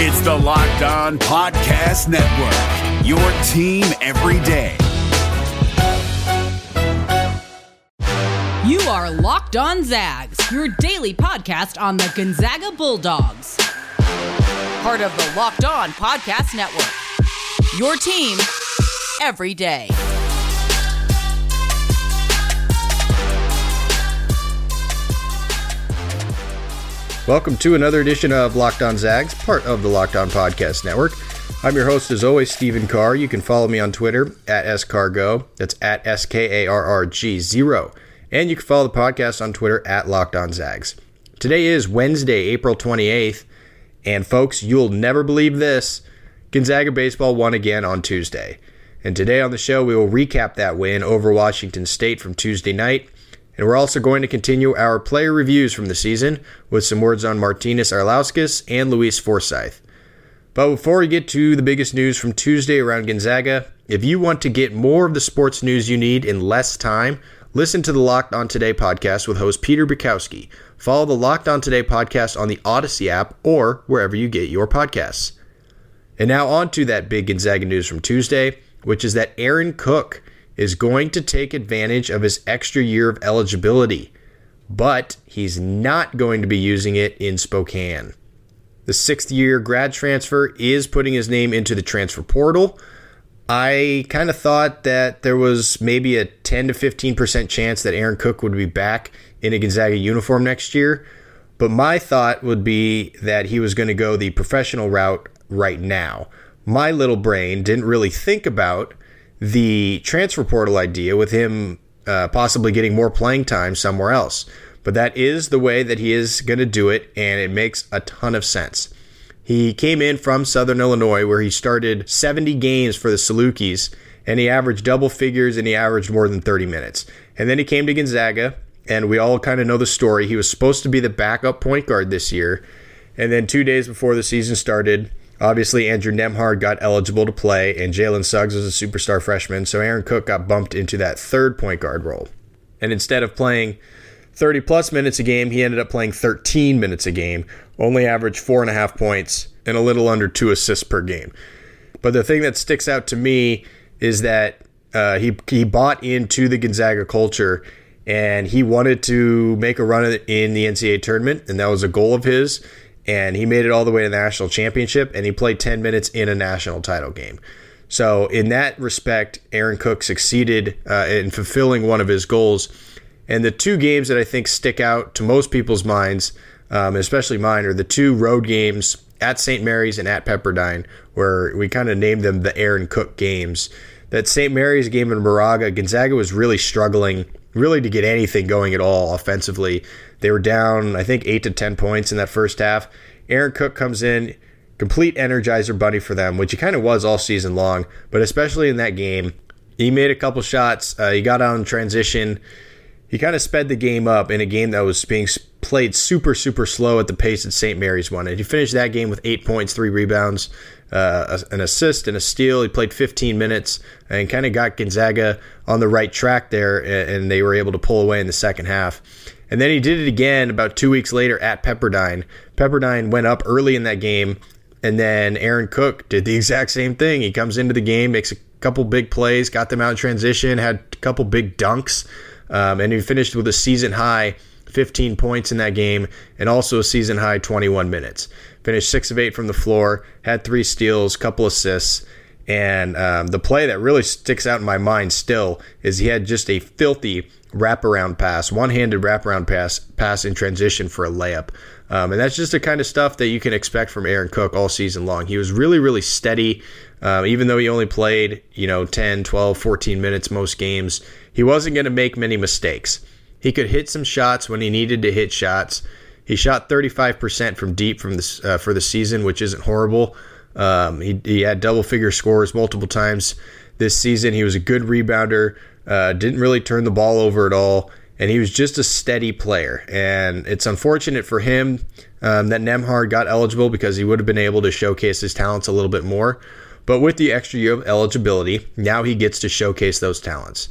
It's the Locked On Podcast Network, your team every day. You are Locked On Zags, your daily podcast on the Gonzaga Bulldogs. Part of the Locked On Podcast Network, your team every day. Welcome to another edition of Locked On Zags, part of the Locked On Podcast Network. I'm your host, as always, Stephen Carr. You can follow me on Twitter at scargo. That's at S K A R R G zero. And you can follow the podcast on Twitter at Locked On Zags. Today is Wednesday, April 28th. And folks, you'll never believe this. Gonzaga baseball won again on Tuesday. And today on the show, we will recap that win over Washington State from Tuesday night and we're also going to continue our player reviews from the season with some words on Martynas Arlauskas and Louise Forsyth. But before we get to the biggest news from Tuesday around Gonzaga, if you want to get more of the sports news you need in less time, listen to the Locked On Today podcast with host Peter Bukowski. Follow the Locked On Today podcast on the Audacy app or wherever you get your podcasts. And now on to that big Gonzaga news from Tuesday, which is that Aaron Cook is going to take advantage of his extra year of eligibility, but he's not going to be using it in Spokane. The sixth year grad transfer is putting his name into the transfer portal. I kind of thought that there was maybe a 10 to 15% chance that Aaron Cook would be back in a Gonzaga uniform next year. But my thought would be that he was going to go the professional route right now. My little brain didn't really think about the transfer portal idea with him uh, possibly getting more playing time somewhere else. But that is the way that he is going to do it, and it makes a ton of sense. He came in from Southern Illinois, where he started 70 games for the Salukis, and he averaged double figures and he averaged more than 30 minutes. And then he came to Gonzaga, and we all kind of know the story. He was supposed to be the backup point guard this year. And then two days before the season started, Obviously, Andrew Nembhard got eligible to play, and Jalen Suggs was a superstar freshman, so Aaron Cook got bumped into that third point guard role. And instead of playing 30 plus minutes a game, he ended up playing 13 minutes a game, only averaged four and a half points and a little under two assists per game. But the thing that sticks out to me is that uh, he he bought into the Gonzaga culture and he wanted to make a run in the NCAA tournament, and that was a goal of his and he made it all the way to the national championship and he played 10 minutes in a national title game. So, in that respect, Aaron Cook succeeded uh, in fulfilling one of his goals. And the two games that I think stick out to most people's minds, um, especially mine, are the two road games at St. Mary's and at Pepperdine, where we kind of named them the Aaron Cook games. That St. Mary's game in Moraga, Gonzaga was really struggling, really to get anything going at all offensively. They were down, I think, eight to 10 points in that first half. Aaron Cook comes in, complete energizer bunny for them, which he kind of was all season long, but especially in that game. He made a couple shots. Uh, he got on transition. He kind of sped the game up in a game that was being played super, super slow at the pace that St. Mary's wanted. He finished that game with eight points, three rebounds, uh, an assist, and a steal. He played 15 minutes and kind of got Gonzaga on the right track there, and they were able to pull away in the second half. And then he did it again about two weeks later at Pepperdine. Pepperdine went up early in that game, and then Aaron Cook did the exact same thing. He comes into the game, makes a couple big plays, got them out in transition, had a couple big dunks, um, and he finished with a season high 15 points in that game and also a season high 21 minutes. Finished six of eight from the floor, had three steals, couple assists. And um, the play that really sticks out in my mind still is he had just a filthy wraparound pass, one-handed wraparound pass, pass in transition for a layup. Um, and that's just the kind of stuff that you can expect from Aaron Cook all season long. He was really, really steady. Uh, even though he only played, you know, 10, 12, 14 minutes most games, he wasn't going to make many mistakes. He could hit some shots when he needed to hit shots. He shot 35% from deep from this uh, for the season, which isn't horrible. Um, he, he had double figure scores multiple times this season. He was a good rebounder. Uh, didn't really turn the ball over at all, and he was just a steady player. And it's unfortunate for him um, that Nembhard got eligible because he would have been able to showcase his talents a little bit more. But with the extra year of eligibility, now he gets to showcase those talents.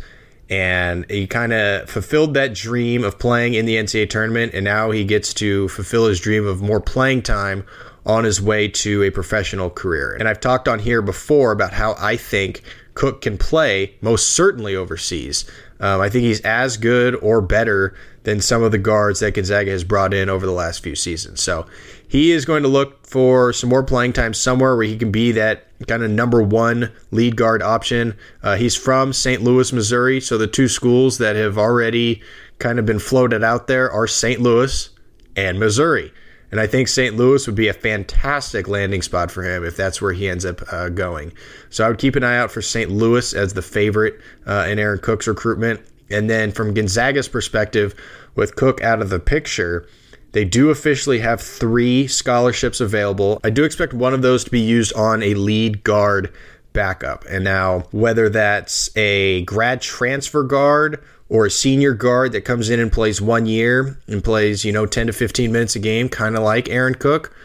and he kind of fulfilled that dream of playing in the NCAA tournament, and now he gets to fulfill his dream of more playing time on his way to a professional career. And I've talked on here before about how I think Cook can play most certainly overseas. Um, I think he's as good or better than some of the guards that Gonzaga has brought in over the last few seasons. So he is going to look for some more playing time somewhere where he can be that kind of number one lead guard option. Uh, he's from St. Louis, Missouri. So the two schools that have already kind of been floated out there are St. Louis and Missouri. And I think St. Louis would be a fantastic landing spot for him if that's where he ends up uh, going. So I would keep an eye out for St. Louis as the favorite uh, in Aaron Cook's recruitment. And then from Gonzaga's perspective, with Cook out of the picture, they do officially have three scholarships available. I do expect one of those to be used on a lead guard backup. And now, whether that's a grad transfer guard or a senior guard that comes in and plays one year and plays, you know, 10 to 15 minutes a game, kind of like Aaron Cook,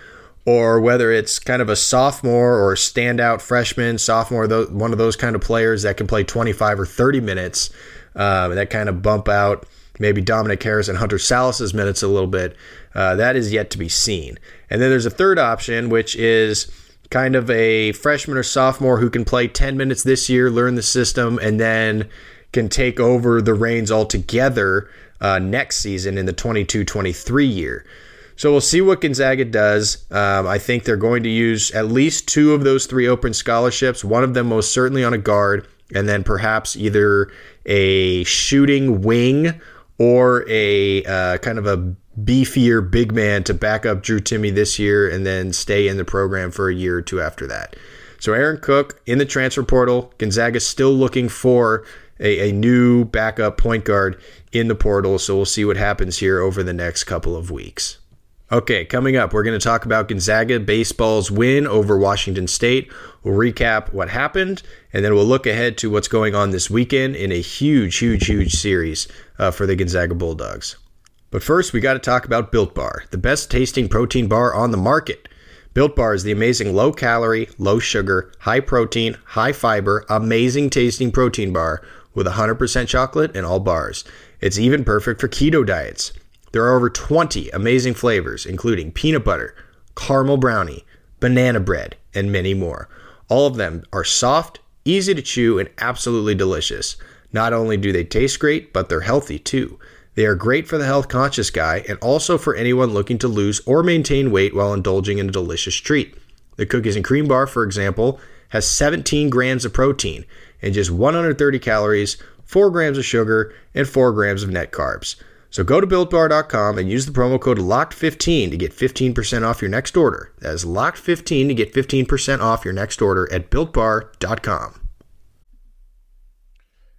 or whether it's kind of a sophomore or a standout freshman, sophomore, one of those kind of players that can play 25 or 30 minutes, um, that kind of bump out maybe Dominic Harris and Hunter Sallis's minutes a little bit. Uh, that is yet to be seen. And then there's a third option, which is kind of a freshman or sophomore who can play 10 minutes this year, learn the system, and then can take over the reins altogether uh, next season in the 22 23 year. So we'll see what Gonzaga does. Um, I think they're going to use at least two of those three open scholarships, one of them most certainly on a guard, and then perhaps either a shooting wing or a uh, kind of a beefier big man to back up Drew Timme this year and then stay in the program for a year or two after that. So Aaron Cook in the transfer portal. Gonzaga still looking for a, a new backup point guard in the portal. So we'll see what happens here over the next couple of weeks. Okay, coming up, we're going to talk about Gonzaga baseball's win over Washington State. We'll recap what happened, and then we'll look ahead to what's going on this weekend in a huge, huge, huge series uh, for the Gonzaga Bulldogs. But first, we got to talk about Built Bar, the best tasting protein bar on the market. Built Bar is the amazing low calorie, low sugar, high protein, high fiber, amazing tasting protein bar with 100% chocolate in all bars. It's even perfect for keto diets. There are over 20 amazing flavors, including peanut butter, caramel brownie, banana bread, and many more. All of them are soft, easy to chew, and absolutely delicious. Not only do they taste great, but they're healthy too. They are great for the health conscious guy and also for anyone looking to lose or maintain weight while indulging in a delicious treat. The cookies and cream bar, for example, has 17 grams of protein and just 130 calories, 4 grams of sugar, and 4 grams of net carbs. So go to builtbar.com and use the promo code LOCKED15 to get 15% off your next order. That is LOCKED15 to get 15% off your next order at builtbar.com.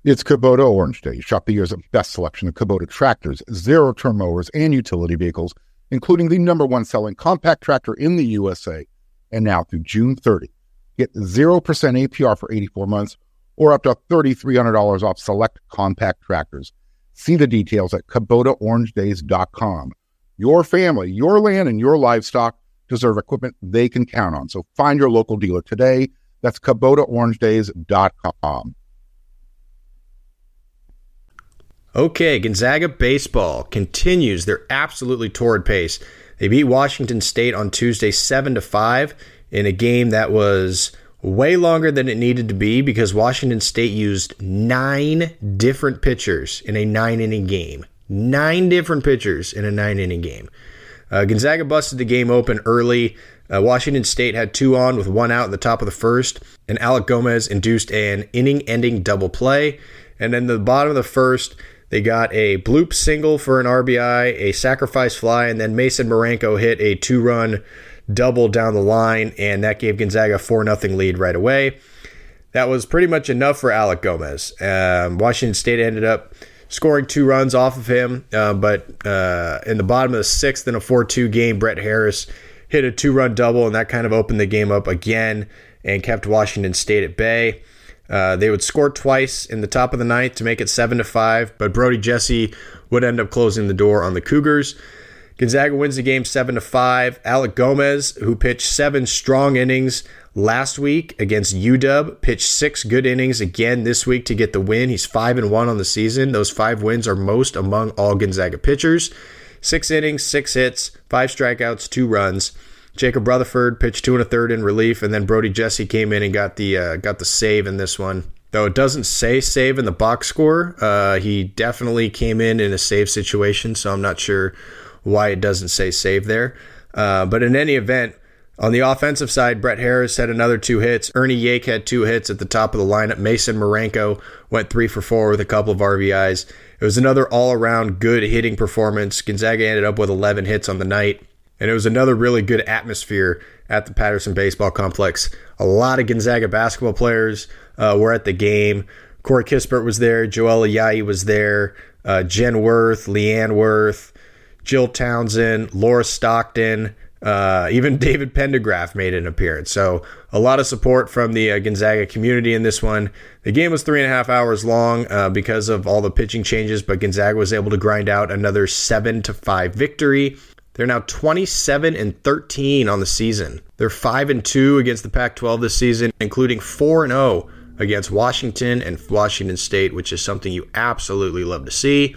It's Kubota Orange Day. Shop the year's best selection of Kubota tractors, zero turn mowers, and utility vehicles, including the number one selling compact tractor in the USA. And now through June 30, get 0% APR for 84 months or up to $3,300 off select compact tractors. See the details at KubotaOrangeDays.com. Your family, your land, and your livestock deserve equipment they can count on. So find your local dealer today. That's KubotaOrangeDays.com. Okay, Gonzaga baseball continues their absolutely torrid pace. They beat Washington State on Tuesday 7 to 5 in a game that was way longer than it needed to be because Washington State used nine different pitchers in a nine inning game. Nine different pitchers in a nine inning game. Uh, Gonzaga busted the game open early. Uh, Washington State had two on with one out in the top of the first, and Alec Gomez induced an inning ending double play. And then the bottom of the first, they got a bloop single for an RBI, a sacrifice fly, and then Mason Marenco hit a two run double down the line, and that gave Gonzaga a 4 0 lead right away. That was pretty much enough for Alec Gomez. Um, Washington State ended up scoring two runs off of him, uh, but uh, in the bottom of the sixth in a 4 2 game, Brett Harris hit a two run double, and that kind of opened the game up again and kept Washington State at bay. Uh, they would score twice in the top of the ninth to make it seven to five, but Brody Jesse would end up closing the door on the Cougars. Gonzaga wins the game 7 to 5. Alec Gomez, who pitched seven strong innings, last week against UW, pitched six good innings again this week to get the win. He's five and one on the season. Those five wins are most among all Gonzaga pitchers. Six innings, six hits, five strikeouts, two runs. Jacob Rutherford pitched two and a third in relief, and then Brody Jesse came in and got the uh, got the save in this one. Though it doesn't say save in the box score, uh, he definitely came in in a save situation, so I'm not sure why it doesn't say save there. Uh, but in any event, on the offensive side, Brett Harris had another two hits. Ernie Yake had two hits at the top of the lineup. Mason Marenco went three for four with a couple of RBIs. It was another all around good hitting performance. Gonzaga ended up with 11 hits on the night. And it was another really good atmosphere at the Patterson Baseball Complex. A lot of Gonzaga basketball players uh, were at the game. Corey Kispert was there. Joel Ayayi was there. Uh, Jenn Wirth, LeeAnne Wirth, Jill Townsend, Laura Stockton. Uh, even David Pendergraft made an appearance. So a lot of support from the uh, Gonzaga community in this one. The game was three and a half hours long uh, because of all the pitching changes, but Gonzaga was able to grind out another seven to five victory. They're now 27 and 13 on the season. They're 5 and 2 against the Pac-12 this season, including 4 and 0 against Washington and Washington State, which is something you absolutely love to see.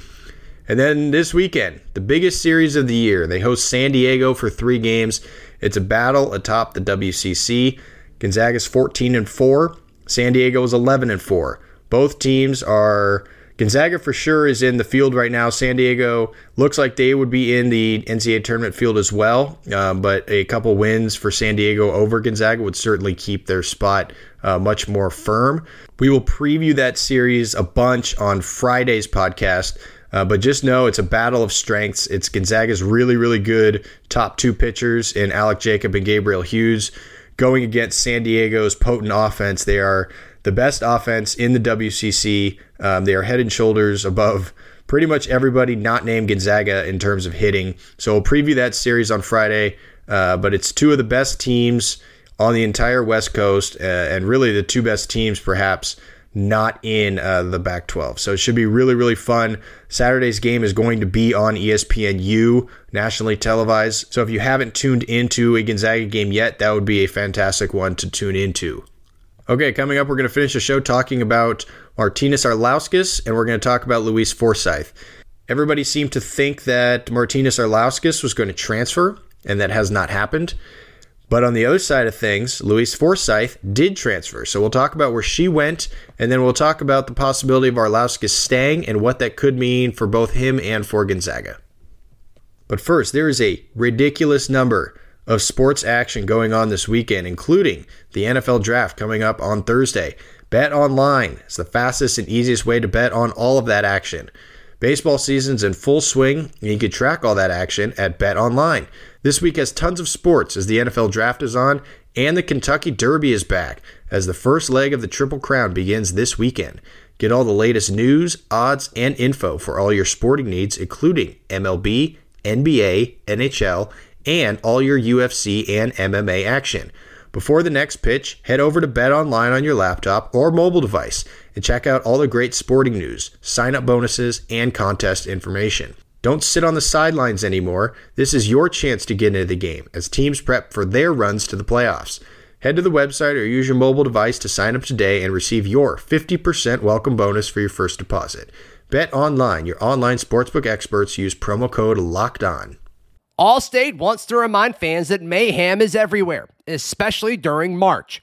And then this weekend, the biggest series of the year, they host San Diego for three games. It's a battle atop the WCC. Gonzaga's 14 and 4. San Diego is 11 and 4. Both teams are Gonzaga for sure is in the field right now. San Diego looks like they would be in the NCAA tournament field as well, uh, but a couple wins for San Diego over Gonzaga would certainly keep their spot uh, much more firm. We will preview that series a bunch on Friday's podcast. Uh, but just know it's a battle of strengths. It's Gonzaga's really, really good top two pitchers in Alek Jacob and Gabriel Hughes going against San Diego's potent offense. They are the best offense in the WCC. Um, they are head and shoulders above pretty much everybody not named Gonzaga in terms of hitting. So we'll preview that series on Friday. Uh, but it's two of the best teams on the entire West Coast, uh, and really the two best teams, perhaps not in uh, the Pac-12. So it should be really, really fun. Saturday's game is going to be on ESPNU, nationally televised. So if you haven't tuned into a Gonzaga game yet, that would be a fantastic one to tune into. Okay, coming up, we're going to finish the show talking about Martynas Arlauskas, and we're going to talk about Louise Forsyth. Everybody seemed to think that Martynas Arlauskas was going to transfer, and that has not happened. But on the other side of things, Louise Forsyth did transfer. So we'll talk about where she went, and then we'll talk about the possibility of Arlauskas staying and what that could mean for both him and for Gonzaga. But first, there is a ridiculous number of sports action going on this weekend, including the NFL draft coming up on Thursday. Bet online is the fastest and easiest way to bet on all of that action. Baseball season's in full swing, and you can track all that action at Bet Online. This week has tons of sports as the NFL draft is on, and the Kentucky Derby is back as the first leg of the Triple Crown begins this weekend. Get all the latest news, odds, and info for all your sporting needs, including MLB, NBA, NHL, and all your UFC and MMA action. Before the next pitch, head over to Bet Online on your laptop or mobile device and check out all the great sporting news, sign up bonuses, and contest information. Don't sit on the sidelines anymore. This is your chance to get into the game as teams prep for their runs to the playoffs. Head to the website or use your mobile device to sign up today and receive your 50% welcome bonus for your first deposit. Bet online, your online sportsbook experts use promo code LOCKED ON. Allstate wants to remind fans that mayhem is everywhere, especially during March.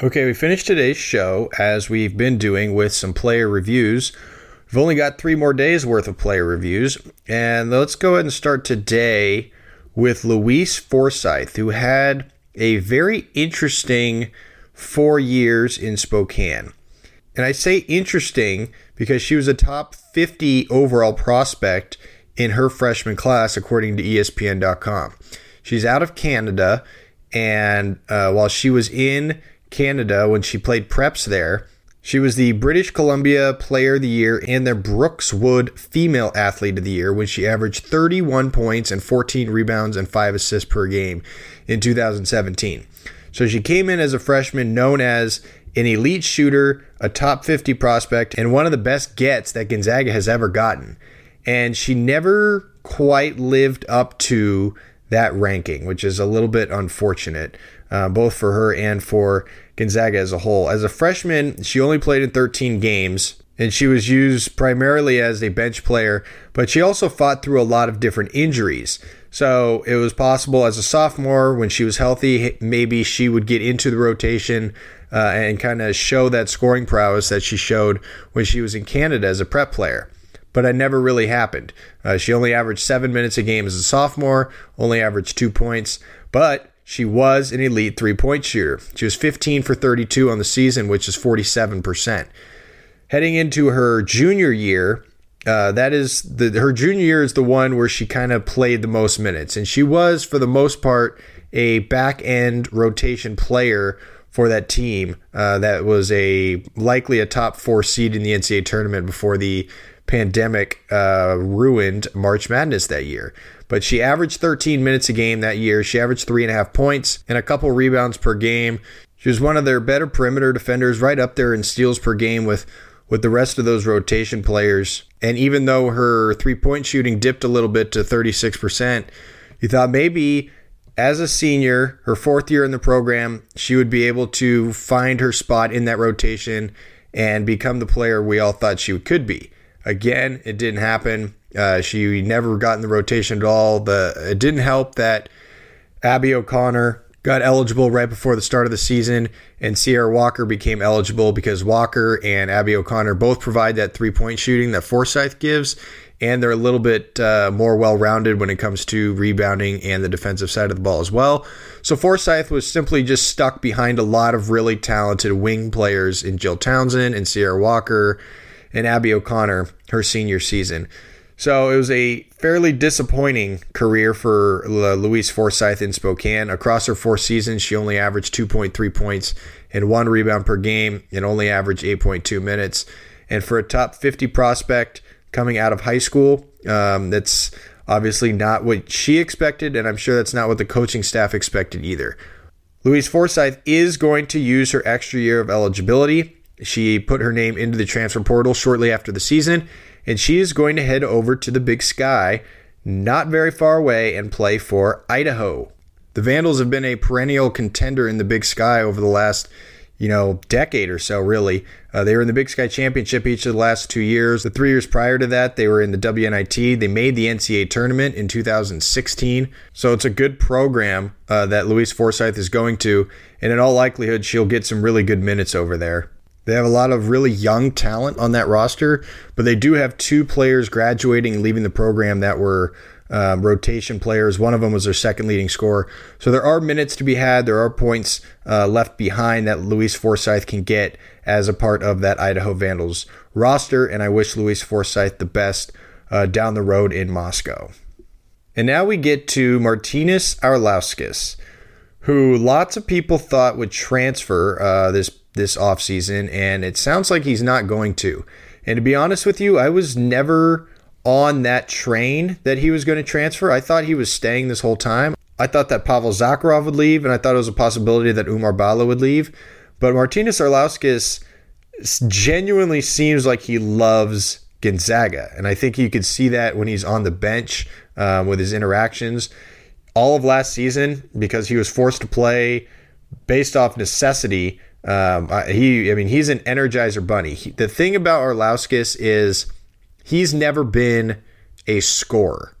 Okay, we finished today's show as we've been doing with some player reviews. We've only got three more days worth of player reviews, and let's go ahead and start today with Louise Forsyth, who had a very interesting four years in Spokane. And I say interesting because she was a top 50 overall prospect in her freshman class, according to ESPN.com. She's out of Canada, and uh, while she was in Canada when she played preps there. She was the British Columbia Player of the Year and the Brookswood Female Athlete of the Year when she averaged 31 points and 14 rebounds and 5 assists per game in 2017. So she came in as a freshman known as an elite shooter, a top 50 prospect, and one of the best gets that Gonzaga has ever gotten. And she never quite lived up to that ranking, which is a little bit unfortunate, uh, both for her and for Gonzaga as a whole. As a freshman, she only played in 13 games, and she was used primarily as a bench player, but she also fought through a lot of different injuries. So it was possible as a sophomore, when she was healthy, maybe she would get into the rotation uh, and kind of show that scoring prowess that she showed when she was in Canada as a prep player. But it never really happened. Uh, she only averaged seven minutes a game as a sophomore, only averaged two points, but she was an elite three point shooter. She was 15 for 32 on the season, which is 47%. Heading into her junior year, uh, that is the her junior year is the one where she kind of played the most minutes, and she was for the most part a back end rotation player for that team. Uh, that was a likely a top four seed in the NCAA tournament before the pandemic uh, ruined March Madness that year. But she averaged 13 minutes a game that year. She averaged three and a half points and a couple rebounds per game. She was one of their better perimeter defenders, right up there in steals per game with with the rest of those rotation players. And even though her three point shooting dipped a little bit to 36%, you thought maybe as a senior, her fourth year in the program, she would be able to find her spot in that rotation and become the player we all thought she could be. Again, it didn't happen. Uh, she never got in the rotation at all. The it didn't help that Abby O'Connor got eligible right before the start of the season, and Cierra Walker became eligible because Walker and Abby O'Connor both provide that three point shooting that Forsyth gives, and they're a little bit uh, more well rounded when it comes to rebounding and the defensive side of the ball as well. So Forsyth was simply just stuck behind a lot of really talented wing players in Jill Townsend and Cierra Walker and Abby O'Connor her senior season. So it was a fairly disappointing career for Louise Forsyth in Spokane. Across her four seasons, she only averaged 2.3 points and one rebound per game and only averaged 8.2 minutes. And for a top 50 prospect coming out of high school, um, that's obviously not what she expected, and I'm sure that's not what the coaching staff expected either. Louise Forsyth is going to use her extra year of eligibility. She put her name into the transfer portal shortly after the season and she is going to head over to the Big Sky, not very far away, and play for Idaho. The Vandals have been a perennial contender in the Big Sky over the last, you know, decade or so, really. Uh, they were in the Big Sky Championship each of the last two years. The three years prior to that, they were in the WNIT. They made the NCAA tournament in 2016. So it's a good program uh, that Louise Forsyth is going to. And in all likelihood, she'll get some really good minutes over there. They have a lot of really young talent on that roster, but they do have two players graduating and leaving the program that were um, rotation players. One of them was their second leading scorer. So there are minutes to be had. There are points uh, left behind that Louise Forsyth can get as a part of that Idaho Vandals roster. And I wish Louise Forsyth the best uh, down the road in Moscow. And now we get to Martynas Arlauskas, who lots of people thought would transfer uh, this this offseason, and it sounds like he's not going to. And to be honest with you, I was never on that train that he was going to transfer. I thought he was staying this whole time. I thought that Pavel Zakharov would leave, and I thought it was a possibility that Oumar Ballo would leave. But Martynas Arlauskas genuinely seems like he loves Gonzaga. And I think you could see that when he's on the bench um, with his interactions. All of last season, because he was forced to play based off necessity, um, he, I mean, he's an energizer bunny. He, the thing about Arlauskas is he's never been a scorer.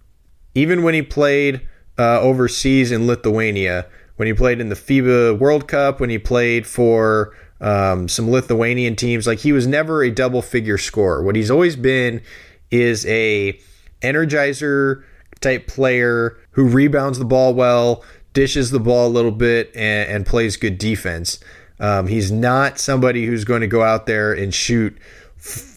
Even when he played uh, overseas in Lithuania, when he played in the FIBA World Cup, when he played for um, some Lithuanian teams, like he was never a double figure scorer. What he's always been is a energizer type player who rebounds the ball well, dishes the ball a little bit, and, and plays good defense. Um, he's not somebody who's going to go out there and shoot,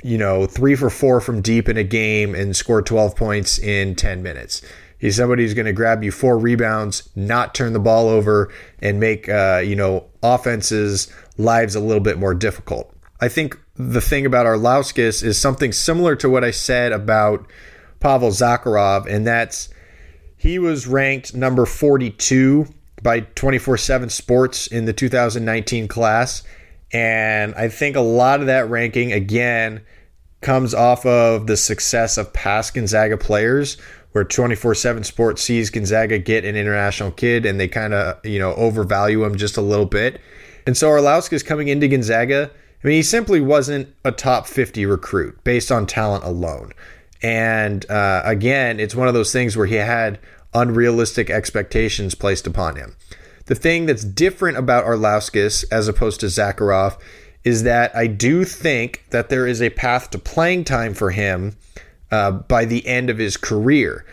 you know, three for four from deep in a game and score 12 points in 10 minutes. He's somebody who's going to grab you four rebounds, not turn the ball over, and make uh, you know offenses' lives a little bit more difficult. I think the thing about Arlauskas is something similar to what I said about Pavel Zakharov, and that's he was ranked number 42 by 24 7 Sports in the 2019 class. And I think a lot of that ranking, again, comes off of the success of past Gonzaga players, where 24 7 Sports sees Gonzaga get an international kid and they kind of, you know, overvalue him just a little bit. And so Arlauskas coming into Gonzaga, I mean, he simply wasn't a top 50 recruit based on talent alone. And uh, again, it's one of those things where he had unrealistic expectations placed upon him. The thing that's different about Arlauskas as opposed to Zakharov is that I do think that there is a path to playing time for him uh, by the end of his career.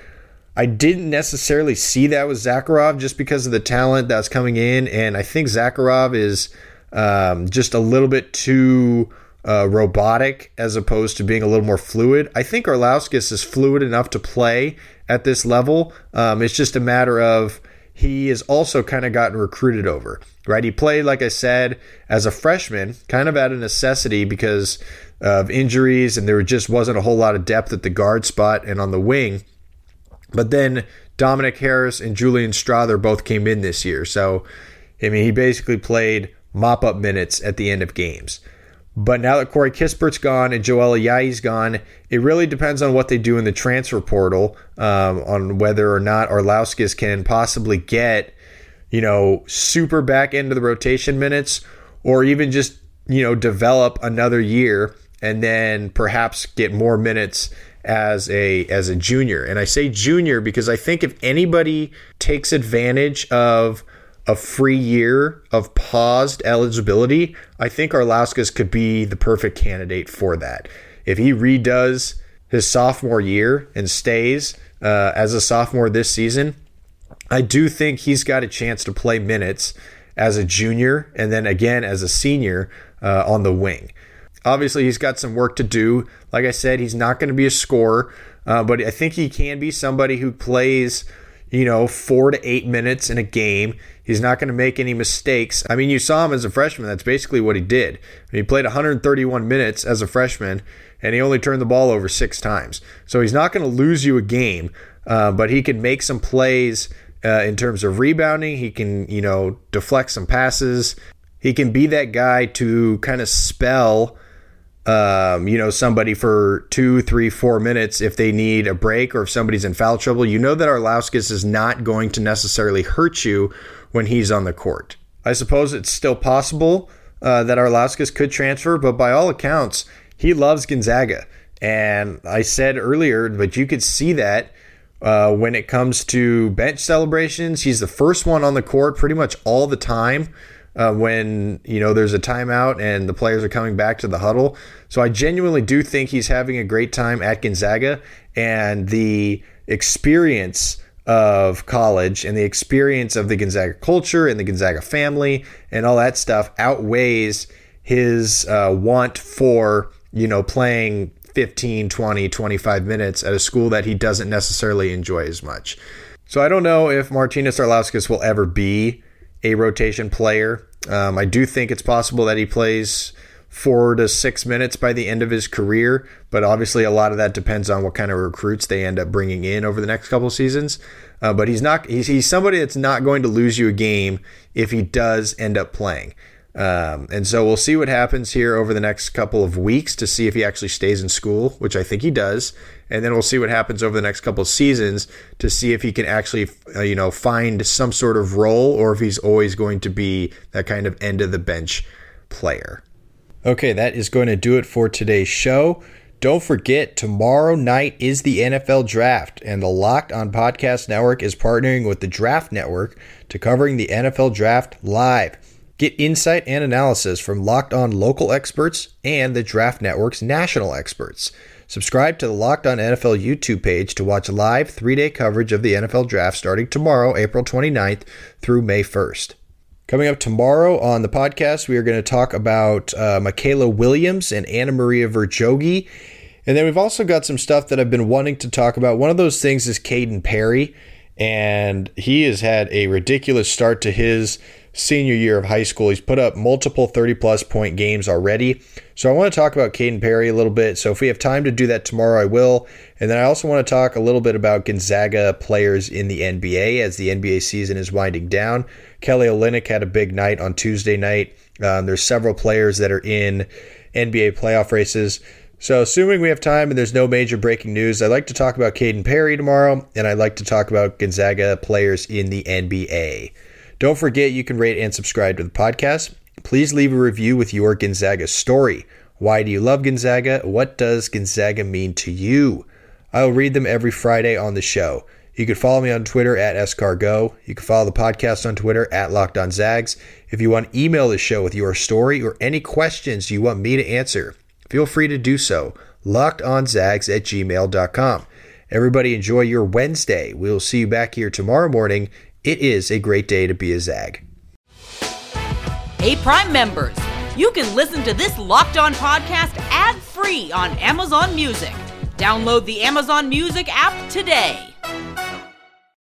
I didn't necessarily see that with Zakharov just because of the talent that's coming in, and I think Zakharov is um, just a little bit too uh, robotic as opposed to being a little more fluid. I think Arlauskas is fluid enough to play at this level. Um, it's just a matter of he has also kind of gotten recruited over, right? He played, like I said, as a freshman, kind of out of necessity because of injuries, and there just wasn't a whole lot of depth at the guard spot and on the wing. But then Dominic Harris and Julian Strawther both came in this year. So, I mean, he basically played mop up minutes at the end of games. But now that Corey Kispert's gone and Joel Ayayi's gone, it really depends on what they do in the transfer portal um, on whether or not Arlauskas can possibly get, you know, super back into the rotation minutes or even just, you know, develop another year and then perhaps get more minutes as a as a junior. And I say junior because I think if anybody takes advantage of a free year of paused eligibility, I think Arlauskas could be the perfect candidate for that. If he redoes his sophomore year and stays uh, as a sophomore this season, I do think he's got a chance to play minutes as a junior and then again as a senior uh, on the wing. Obviously, he's got some work to do. Like I said, he's not going to be a scorer, uh, but I think he can be somebody who plays, you know, four to eight minutes in a game. He's not going to make any mistakes. I mean, you saw him as a freshman. That's basically what he did. He played 131 minutes as a freshman, and he only turned the ball over six times. So he's not going to lose you a game, uh, but he can make some plays uh, in terms of rebounding. He can, you know, deflect some passes. He can be that guy to kind of spell um, you know, somebody for two, three, four minutes if they need a break or if somebody's in foul trouble. You know that Arlauskas is not going to necessarily hurt you when he's on the court. I suppose it's still possible uh, that Arlauskas could transfer, but by all accounts, he loves Gonzaga. And I said earlier, but you could see that uh, when it comes to bench celebrations. He's the first one on the court pretty much all the time uh, when you know there's a timeout and the players are coming back to the huddle. So I genuinely do think he's having a great time at Gonzaga, and the experience of college and the experience of the Gonzaga culture and the Gonzaga family and all that stuff outweighs his uh, want for you know playing 15 20 25 minutes at a school that he doesn't necessarily enjoy as much so i don't know if martynas arlauskas will ever be a rotation player um, I do think it's possible that he plays four to six minutes by the end of his career, but obviously a lot of that depends on what kind of recruits they end up bringing in over the next couple seasons. Uh, but he's not he's, he's somebody that's not going to lose you a game if he does end up playing. Um, and so we'll see what happens here over the next couple of weeks to see if he actually stays in school, which I think he does. And then we'll see what happens over the next couple of seasons to see if he can actually, uh, you know, find some sort of role or if he's always going to be that kind of end of the bench player. Okay, that is going to do it for today's show. Don't forget, tomorrow night is the NFL Draft, and the Locked On Podcast Network is partnering with the Draft Network to covering the NFL Draft live. Get insight and analysis from locked on local experts and the Draft Network's national experts. Subscribe to the Locked On NFL YouTube page to watch live three day coverage of the NFL Draft starting tomorrow, April 29th through May 1st. Coming up tomorrow on the podcast, we are going to talk about uh, Mikaylah Williams and Anamaria Virjoghe. And then we've also got some stuff that I've been wanting to talk about. One of those things is Kaden Perry and he has had a ridiculous start to his senior year of high school. He's put up multiple 30 plus point games already. So I want to talk about Kaden Perry a little bit. So if we have time to do that tomorrow, I will. And then I also want to talk a little bit about Gonzaga players in the NBA as the NBA season is winding down. Kelly Olynyk had a big night on Tuesday night. Um, there's several players that are in NBA playoff races. So, assuming we have time and there's no major breaking news, I'd like to talk about Kaden Perry tomorrow, and I'd like to talk about Gonzaga players in the NBA. Don't forget you can rate and subscribe to the podcast. Please leave a review with your Gonzaga story. Why do you love Gonzaga? What does Gonzaga mean to you? I'll read them every Friday on the show. You can follow me on Twitter at SCarGo. You can follow the podcast on Twitter at LockedOnZags. If you want to email the show with your story or any questions you want me to answer, feel free to do so. LockedOnZags at gmail.com. Everybody enjoy your Wednesday. We'll see you back here tomorrow morning. It is a great day to be a Zag. Hey, Prime members, you can listen to this Locked On podcast ad free on Amazon Music. Download the Amazon Music app today.